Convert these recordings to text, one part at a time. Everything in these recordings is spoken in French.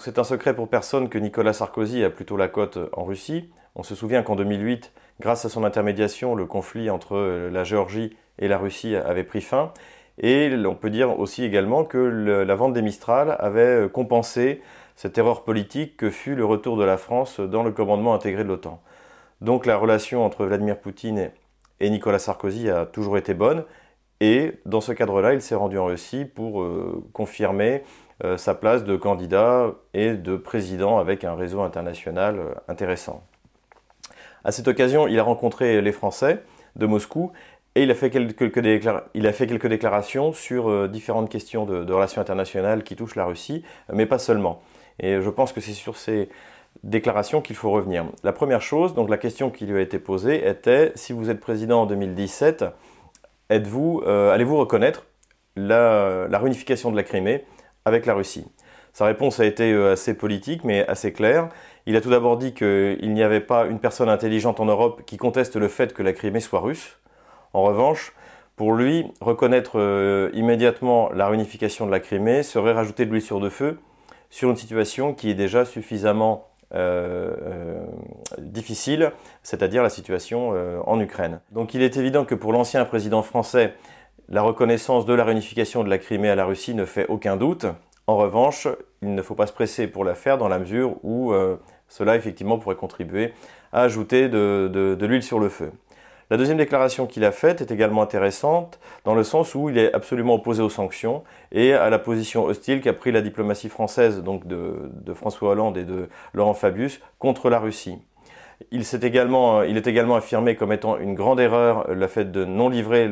C'est un secret pour personne que Nicolas Sarkozy a plutôt la cote en Russie. On se souvient qu'en 2008, grâce à son intermédiation, le conflit entre euh, la Géorgie et la Russie avait pris fin. Et on peut dire aussi également que la vente des Mistral avait euh, compensé cette erreur politique que fut le retour de la France dans le commandement intégré de l'OTAN. Donc la relation entre Vladimir Poutine et Nicolas Sarkozy a toujours été bonne. Et dans ce cadre-là, il s'est rendu en Russie pour euh, confirmer euh, sa place de candidat et de président avec un réseau international euh, intéressant. À cette occasion, il a rencontré les Français de Moscou et il a fait quelques, il a fait quelques déclarations sur différentes questions de, relations internationales qui touchent la Russie, mais pas seulement. Et je pense que c'est sur ces déclarations qu'il faut revenir. La première chose, donc la question qui lui a été posée était si vous êtes président en 2017, êtes-vous, euh, allez-vous reconnaître la, réunification de la Crimée avec la Russie Sa réponse a été euh, assez politique, mais assez claire. Il a tout d'abord dit qu'il n'y avait pas une personne intelligente en Europe qui conteste le fait que la Crimée soit russe. En revanche, pour lui, reconnaître euh, immédiatement la réunification de la Crimée serait rajouter de l'huile sur le feu sur une situation qui est déjà suffisamment difficile, c'est-à-dire la situation euh, en Ukraine. Donc il est évident que pour l'ancien président français, la reconnaissance de la réunification de la Crimée à la Russie ne fait aucun doute. En revanche, il ne faut pas se presser pour la faire dans la mesure où euh, cela effectivement pourrait contribuer à ajouter de l'huile sur le feu. La deuxième déclaration qu'il a faite est également intéressante dans le sens où il est absolument opposé aux sanctions et à la position hostile qu'a pris la diplomatie française, donc de, François Hollande et de Laurent Fabius, contre la Russie. Il, est également, il est également affirmé comme étant une grande erreur le fait de non livrer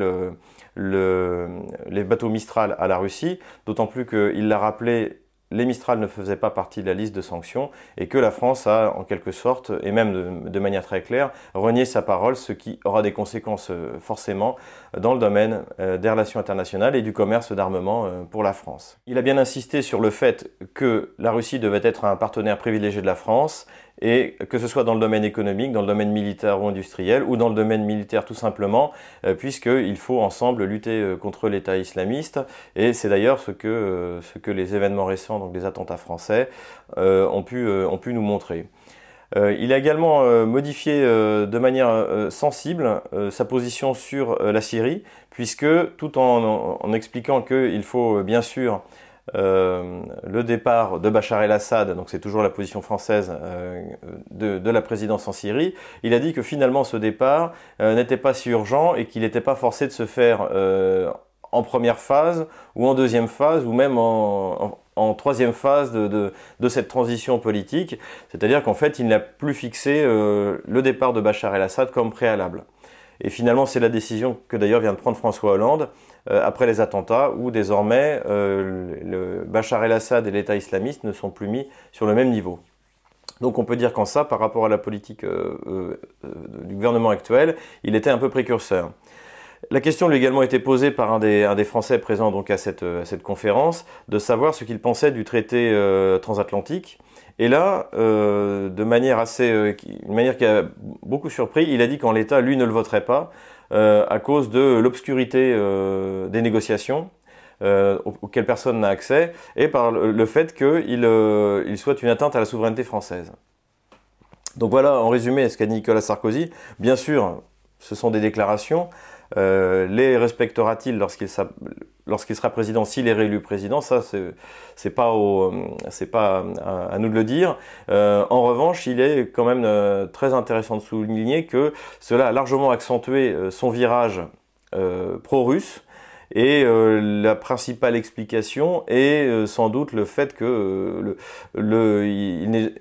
les bateaux Mistral à la Russie, d'autant plus qu'il l'a rappelé les Mistral ne faisaient pas partie de la liste de sanctions et que la France a en quelque sorte, et même de, manière très claire, renié sa parole, ce qui aura des conséquences euh, forcément dans le domaine euh, des relations internationales et du commerce d'armement euh, pour la France. Il a bien insisté sur le fait que la Russie devait être un partenaire privilégié de la France et que ce soit dans le domaine économique, dans le domaine militaire ou industriel, ou dans le domaine militaire tout simplement, euh, puisqu'il faut ensemble lutter euh, contre l'État islamiste, et c'est d'ailleurs ce, que, euh, ce que les événements récents, donc les attentats français, ont, pu, ont pu nous montrer. il a également modifié de manière sensible sa position sur la Syrie, puisque tout en, en expliquant qu'il faut bien sûr euh, le départ de Bachar el-Assad, donc c'est toujours la position française euh, de, la présidence en Syrie, il a dit que finalement ce départ euh, n'était pas si urgent et qu'il n'était pas forcé de se faire en première phase ou en deuxième phase ou même en, troisième phase de, cette transition politique. C'est-à-dire qu'en fait, il n'a plus fixé le départ de Bachar el-Assad comme préalable. Et finalement, c'est la décision que d'ailleurs vient de prendre François Hollande après les attentats, où désormais euh, le Bachar el-Assad et l'État islamiste ne sont plus mis sur le même niveau. Donc on peut dire qu'en ça, par rapport à la politique euh, du gouvernement actuel, il était un peu précurseur. La question lui a également été posée par un des, Français présents donc à cette, conférence, de savoir ce qu'il pensait du traité transatlantique. Et là, de manière assez, une manière qui a beaucoup surpris, il a dit qu'en l'État, lui ne le voterait pas, euh, à cause de l'obscurité euh, des négociations euh, auxquelles personne n'a accès et par le fait qu'il il souhaite une atteinte à la souveraineté française. Donc voilà en résumé ce qu'a dit Nicolas Sarkozy. Bien sûr, ce sont des déclarations. les respectera-t-il lorsqu'il sera président, s'il est réélu président, ça c'est pas pas à, nous de le dire. Euh, en revanche, il est quand même euh, très intéressant de souligner que cela a largement accentué euh, son virage pro-russe. Et la principale explication est sans doute le fait que le,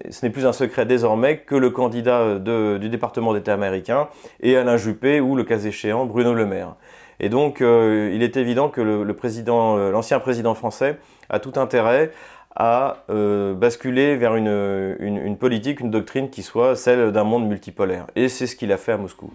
ce n'est plus un secret désormais que le candidat du département d'État américain est Alain Juppé ou le cas échéant Bruno Le Maire. Et donc, euh, il est évident que euh, l'ancien président français a tout intérêt à euh, basculer vers une politique, une doctrine qui soit celle d'un monde multipolaire. Et c'est ce qu'il a fait à Moscou.